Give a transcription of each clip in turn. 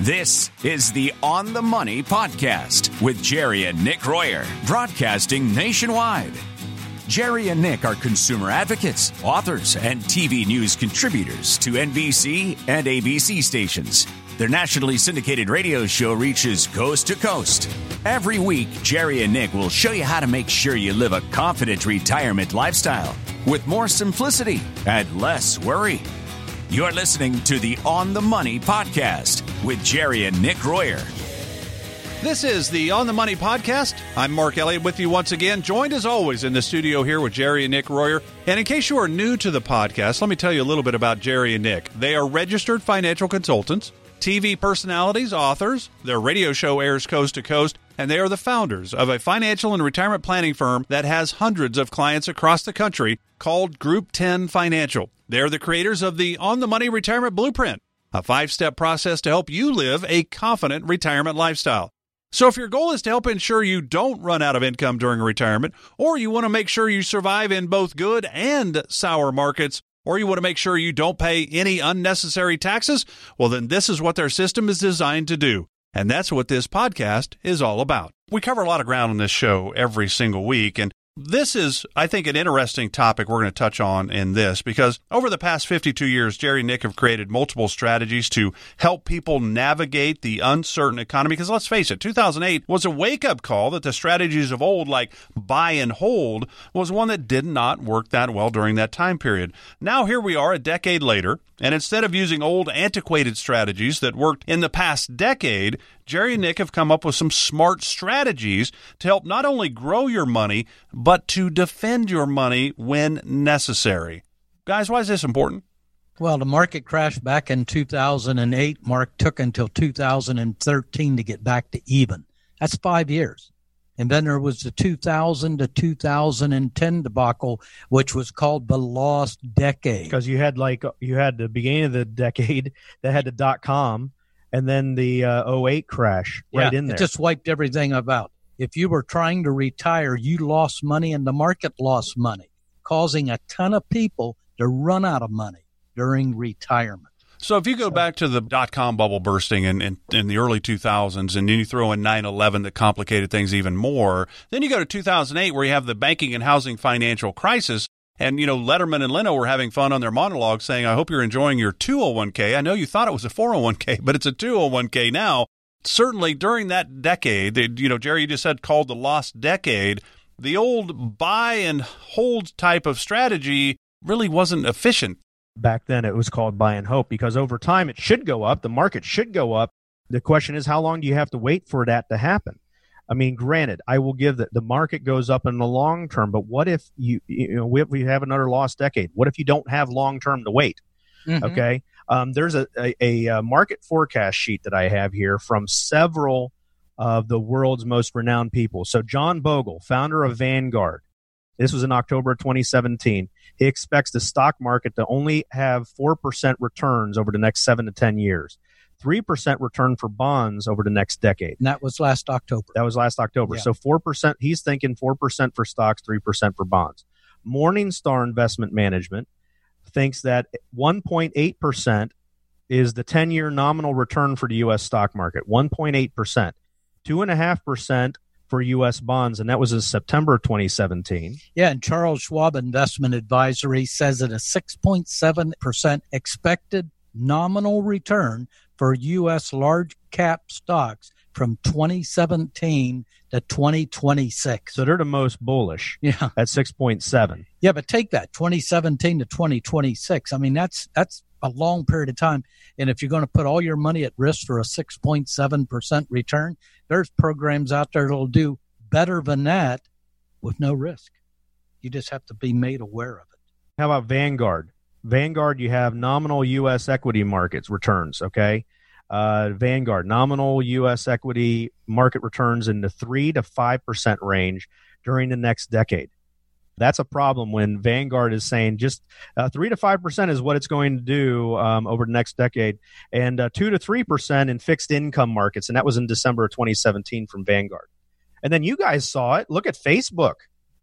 This is the On the Money podcast with Jerry and Nick Royer, broadcasting nationwide. Jerry and Nick are consumer advocates, authors, and TV news contributors to NBC and ABC stations. Their nationally syndicated radio show reaches coast to coast. Every week, Jerry and Nick will show you how to make sure you live a confident retirement lifestyle with more simplicity and less worry. You're listening to the On the Money podcast with Jerry and Nick Royer. This is the On the Money podcast. I'm Mark Elliott with you once again, joined as always in the studio here with Jerry and Nick Royer. And in case you are new to the podcast, let me tell you a little bit about Jerry and Nick. They are registered financial consultants, TV personalities, authors. Their radio show airs coast to coast, and they are the founders of a financial and retirement planning firm that has hundreds of clients across the country called Group 10 Financial. They're the creators of the On the Money Retirement Blueprint, a five step process to help you live a confident retirement lifestyle. So, if your goal is to help ensure you don't run out of income during retirement, or you want to make sure you survive in both good and sour markets, or you want to make sure you don't pay any unnecessary taxes, well, then this is what their system is designed to do. And that's what this podcast is all about. We cover a lot of ground on this show every single week, and this is, I think, an interesting topic we're going to touch on in this because over the past 52 years, Jerry and Nick have created multiple strategies to help people navigate the uncertain economy. Because let's face it, 2008 was a wake up call that the strategies of old, like buy and hold, was one that did not work that well during that time period. Now, here we are a decade later, and instead of using old, antiquated strategies that worked in the past decade, Jerry and Nick have come up with some smart strategies to help not only grow your money, but to defend your money when necessary. Guys, why is this important? Well, the market crashed back in 2008. Mark took until 2013 to get back to even. That's five years. And then there was the 2000 to 2010 debacle, which was called the lost decade. Because you had like you had the beginning of the decade that had the dot com, and then the uh, 08 crash right yeah, in there. It just wiped everything about. If you were trying to retire, you lost money, and the market lost money, causing a ton of people to run out of money during retirement. So if you go back to the dot com bubble bursting in, in, in, the early 2000s and then you throw in 9-11 that complicated things even more, then you go to 2008 where you have the banking and housing financial crisis. And, you know, Letterman and Leno were having fun on their monologue saying, I hope you're enjoying your 201k. I know you thought it was a 401k, but it's a 201k now. Certainly during that decade, you know, Jerry, you just said called the lost decade, the old buy and hold type of strategy really wasn't efficient back then it was called buy and hope because over time it should go up the market should go up the question is how long do you have to wait for that to happen i mean granted i will give that the market goes up in the long term but what if you you know we, we have another lost decade what if you don't have long term to wait mm-hmm. okay um, there's a, a, a market forecast sheet that i have here from several of the world's most renowned people so john bogle founder of vanguard this was in October of 2017. He expects the stock market to only have 4% returns over the next seven to 10 years. 3% return for bonds over the next decade. And that was last October. That was last October. Yeah. So 4%, he's thinking 4% for stocks, 3% for bonds. Morningstar Investment Management thinks that 1.8% is the 10 year nominal return for the U.S. stock market. 1.8%. 2.5% for U.S. bonds, and that was in September 2017. Yeah, and Charles Schwab Investment Advisory says that a 6.7% expected nominal return for U.S. large cap stocks from 2017 to 2026. So they're the most bullish. Yeah. At 6.7. Yeah, but take that 2017 to 2026. I mean, that's that's a long period of time. And if you're going to put all your money at risk for a 6.7% return, there's programs out there that'll do better than that with no risk. You just have to be made aware of it. How about Vanguard? Vanguard, you have nominal U.S. equity markets returns, okay? Uh, Vanguard, nominal U.S. equity market returns in the 3 to 5% range during the next decade. That's a problem when Vanguard is saying just uh, three to five percent is what it's going to do um, over the next decade, and uh, two to three percent in fixed income markets, and that was in December of 2017 from Vanguard. And then you guys saw it. Look at Facebook.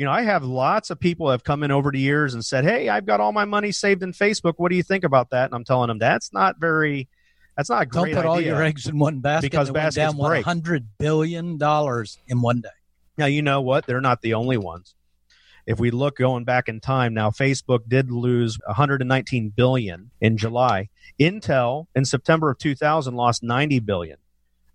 You know, I have lots of people have come in over the years and said, "Hey, I've got all my money saved in Facebook. What do you think about that?" And I'm telling them that's not very That's not a Don't put all your eggs in one basket. Because baskets down break. hundred billion dollars in one day. Now, you know what? They're not the only ones. If we look going back in time, now Facebook did lose 119 billion in July. Intel in September of 2000 lost 90 billion.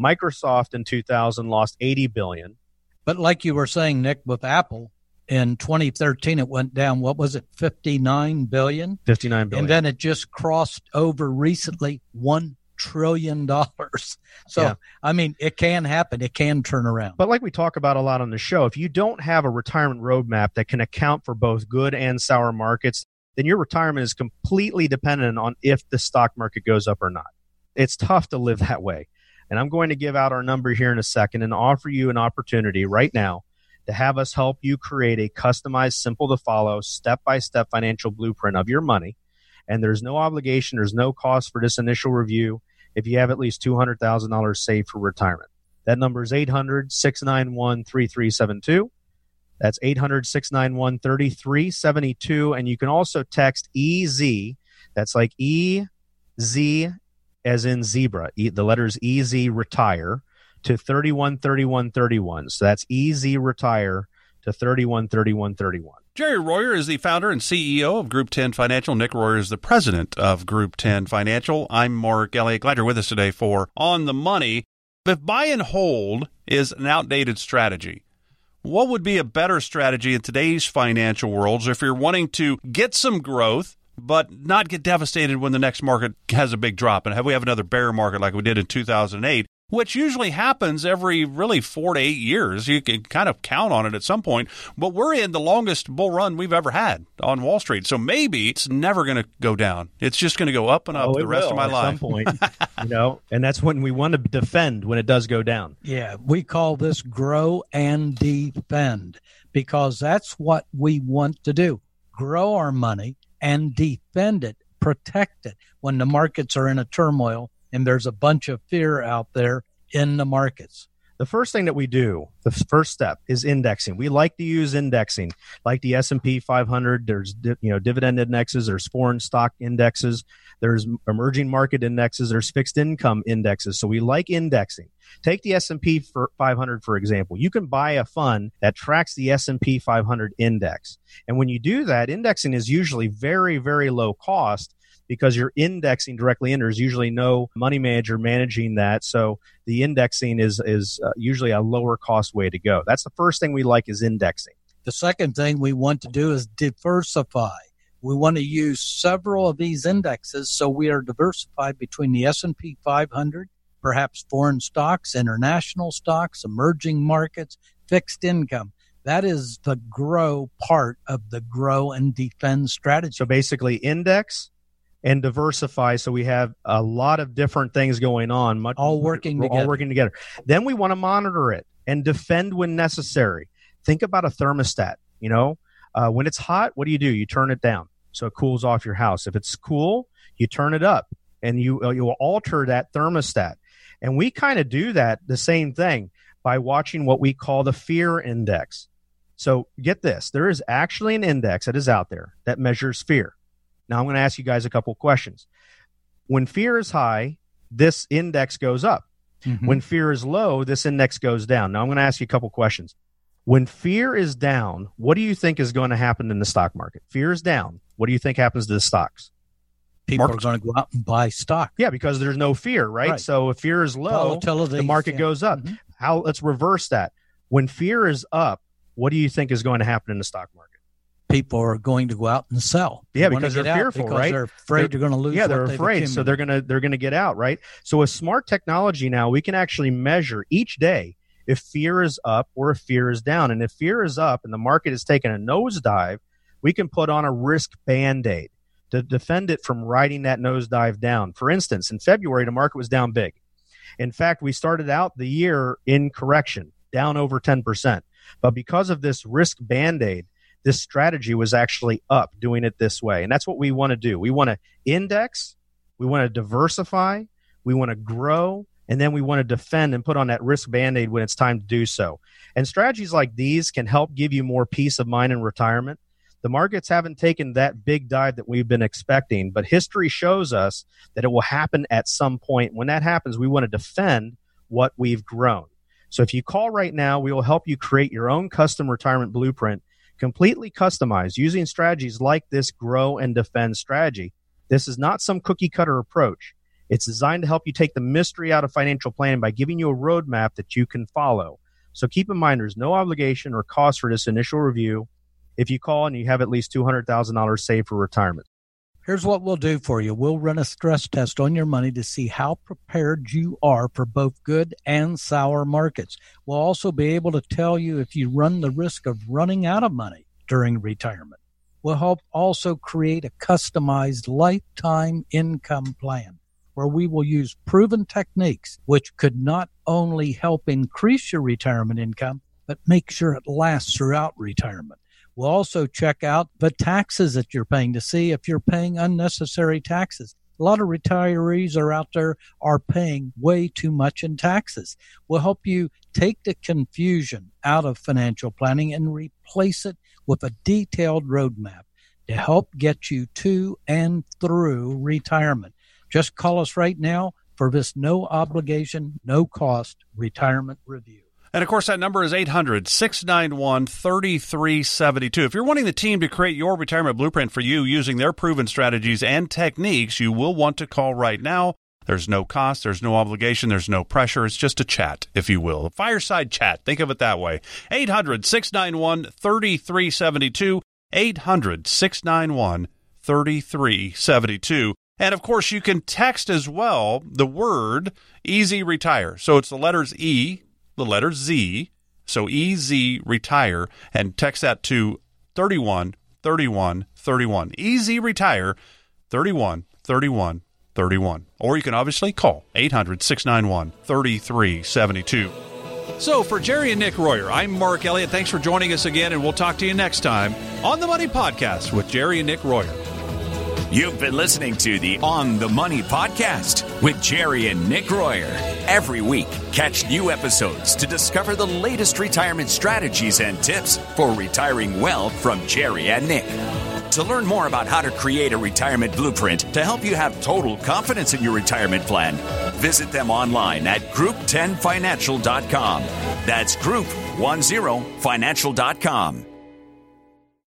Microsoft in 2000 lost 80 billion. But like you were saying, Nick, with Apple in 2013, it went down. What was it? 59 billion. 59 billion. And then it just crossed over recently one trillion dollars. So Yeah. I mean, it can happen. It can turn around. But like we talk about a lot on the show, if you don't have a retirement roadmap that can account for both good and sour markets, then your retirement is completely dependent on if the stock market goes up or not. It's tough to live that way. And I'm going to give out our number here in a second and offer you an opportunity right now to have us help you create a customized, simple to follow, step by step financial blueprint of your money. And there's no obligation, there's no cost for this initial review if you have at least $200,000 saved for retirement. That number is 800 691 3372. That's 800 691 3372. And you can also text EZ. That's like E Z as in zebra. The letters EZ retire to 313131. So that's easy retire to 313131. Jerry Royer is the founder and CEO of Group 10 Financial. Nick Royer is the president of Group 10 Financial. I'm Mark Elliott. Glad you're with us today for On the Money. If buy and hold is an outdated strategy, what would be a better strategy in today's financial worlds if you're wanting to get some growth but not get devastated when the next market has a big drop and have we have another bear market like we did in 2008 which usually happens every really four to eight years. You can kind of count on it at some point. But we're in the longest bull run we've ever had on Wall Street. So maybe it's never going to go down. It's just going to go up and up Oh, the rest will of my at life. some point, you know, and that's when we want to defend when it does go down. Yeah, we call this grow and defend because that's what we want to do grow our money and defend it, protect it when the markets are in a turmoil and there's a bunch of fear out there in the markets. the first thing that we do the first step is indexing. We like to use indexing like the s&p 500 there's you know dividend indexes there's foreign stock indexes there's emerging market indexes there's fixed income indexes. So we like indexing. Take the s&p 500 for example. You can buy a fund that tracks the s&p 500 index. And when you do that indexing is usually very very low cost because you're indexing directly in. There's usually no money manager managing that, so the indexing is is uh, usually a lower cost way to go. That's the first thing we like is indexing. The second thing we want to do is diversify. We want to use several of these indexes so we are diversified between the S&P 500, perhaps foreign stocks, international stocks, emerging markets, fixed income. That is the grow part of the grow and defend strategy. So basically, index and diversify. So we have a lot of different things going on, much, All working we're together. All working together. Then we want to monitor it and defend when necessary. Think about a thermostat. You know, uh, when it's hot, what do you do? You turn it down so it cools off your house. If it's cool, you turn it up, and you uh, you will alter that thermostat. And we kind of do that the same thing by watching what we call the fear index. So get this: there is actually an index that is out there that measures fear. Now I'm going to ask you guys a couple questions. When fear is high, this index goes up. Mhm. When fear is low, this index goes down. Now I'm going to ask you a couple questions. When fear is down, what do you think is going to happen in the stock market? Fear is down. What do you think happens to the stocks? people markets- are going to go out and buy stock. Yeah, because there's no fear, right? Right. So if fear is low, the market yeah. goes up. Mhm. How let's reverse that. When fear is up, what do you think is going to happen in the stock market? People are going to go out and sell. Yeah, They wanna because they're fearful, because right? They're afraid they're, going to lose. yeah they're afraid so they're gonna they're gonna get out right so with smart technology now we can actually measure each day if fear is up or if fear is down and if fear is up and the market is taking a nosedive we can put on a risk band-aid to defend it from riding that nosedive down for instance in february the market was down big in fact we started out the year in correction down over 10% but because of this risk band-aid this strategy was actually up doing it this way. And that's what we want to do. We want to index, we want to diversify, we want to grow, and then we want to defend and put on that risk band aid when it's time to do so. And strategies like these can help give you more peace of mind in retirement. The markets haven't taken that big dive that we've been expecting, but history shows us that it will happen at some point. When that happens, we want to defend what we've grown. So if you call right now, we will help you create your own custom retirement blueprint, completely customized using strategies like this grow and defend strategy. This is not some cookie cutter approach. It's designed to help you take the mystery out of financial planning by giving you a roadmap that you can follow. So keep in mind, there's no obligation or cost for this initial review if you call and you have at least $200,000 saved for retirement. Here's what we'll do for you. We'll run a stress test on your money to see how prepared you are for both good and sour markets. We'll also be able to tell you if you run the risk of running out of money during retirement. We'll help also create a customized lifetime income plan where we will use proven techniques which could not only help increase your retirement income, but make sure it lasts throughout retirement. We'll also check out the taxes that you're paying to see if you're paying unnecessary taxes. A lot of retirees are out there are paying way too much in taxes. We'll help you take the confusion out of financial planning and replace it with a detailed roadmap to help get you to and through retirement. Just call us right now for this no obligation, no cost retirement review. And of course, that number is 800 691 3372. If you're wanting the team to create your retirement blueprint for you using their proven strategies and techniques, you will want to call right now. There's no cost, there's no obligation, there's no pressure. It's just a chat, if you will. A fireside chat. Think of it that way. 800 691 3372. 800 691 3372. And of course, you can text as well the word easy retire. So it's the letters E the letter Z, so EZ retire, and text that to 31 31 31. EZ retire 31 31 31. Or you can obviously call 800 691 3372. So for Jerry and Nick Royer, I'm Mark Elliott. Thanks for joining us again, and we'll talk to you next time on the Money Podcast with Jerry and Nick Royer. You've been listening to the On the Money podcast with Jerry and Nick Royer. Every week, catch new episodes to discover the latest retirement strategies and tips for retiring well from Jerry and Nick. To learn more about how to create a retirement blueprint to help you have total confidence in your retirement plan, visit them online at group10financial.com. That's group10financial.com.